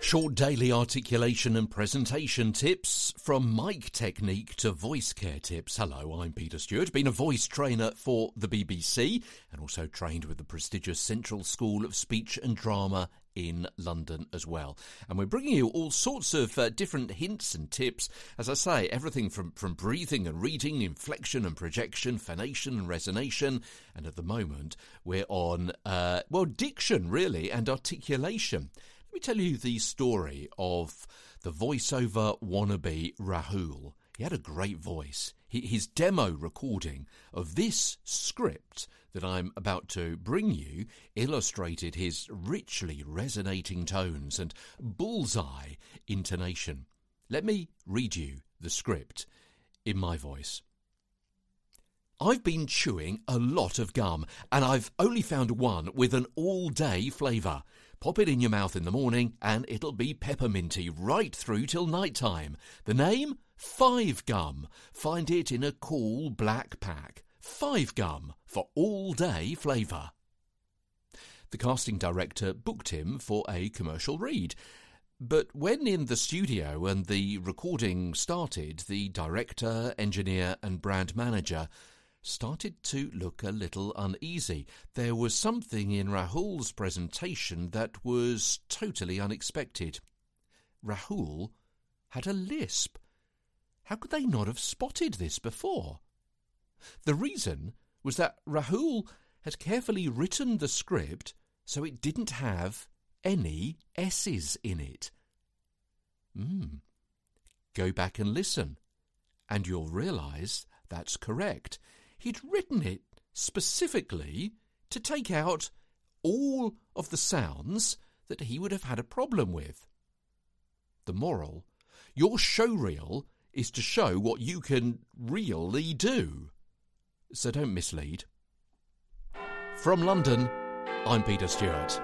Short daily articulation and presentation tips from mic technique to voice care tips. Hello, I'm Peter Stewart. Been a voice trainer for the BBC and also trained with the prestigious Central School of Speech and Drama in London as well. And we're bringing you all sorts of uh, different hints and tips. As I say, everything from, from breathing and reading, inflection and projection, phonation and resonation. And at the moment, we're on, uh, well, diction really and articulation. Let me tell you the story of the voiceover wannabe Rahul. He had a great voice. His demo recording of this script that I'm about to bring you illustrated his richly resonating tones and bullseye intonation. Let me read you the script in my voice. I've been chewing a lot of gum, and I've only found one with an all day flavour. Pop it in your mouth in the morning and it'll be pepperminty right through till night time. The name? Five Gum. Find it in a cool black pack. Five Gum for all day flavour. The casting director booked him for a commercial read. But when in the studio and the recording started, the director, engineer, and brand manager started to look a little uneasy. There was something in Rahul's presentation that was totally unexpected. Rahul had a lisp. How could they not have spotted this before? The reason was that Rahul had carefully written the script so it didn't have any S's in it. Hmm. Go back and listen, and you'll realise that's correct he'd written it specifically to take out all of the sounds that he would have had a problem with. The moral your show reel is to show what you can really do. So don't mislead. From London, I'm Peter Stewart.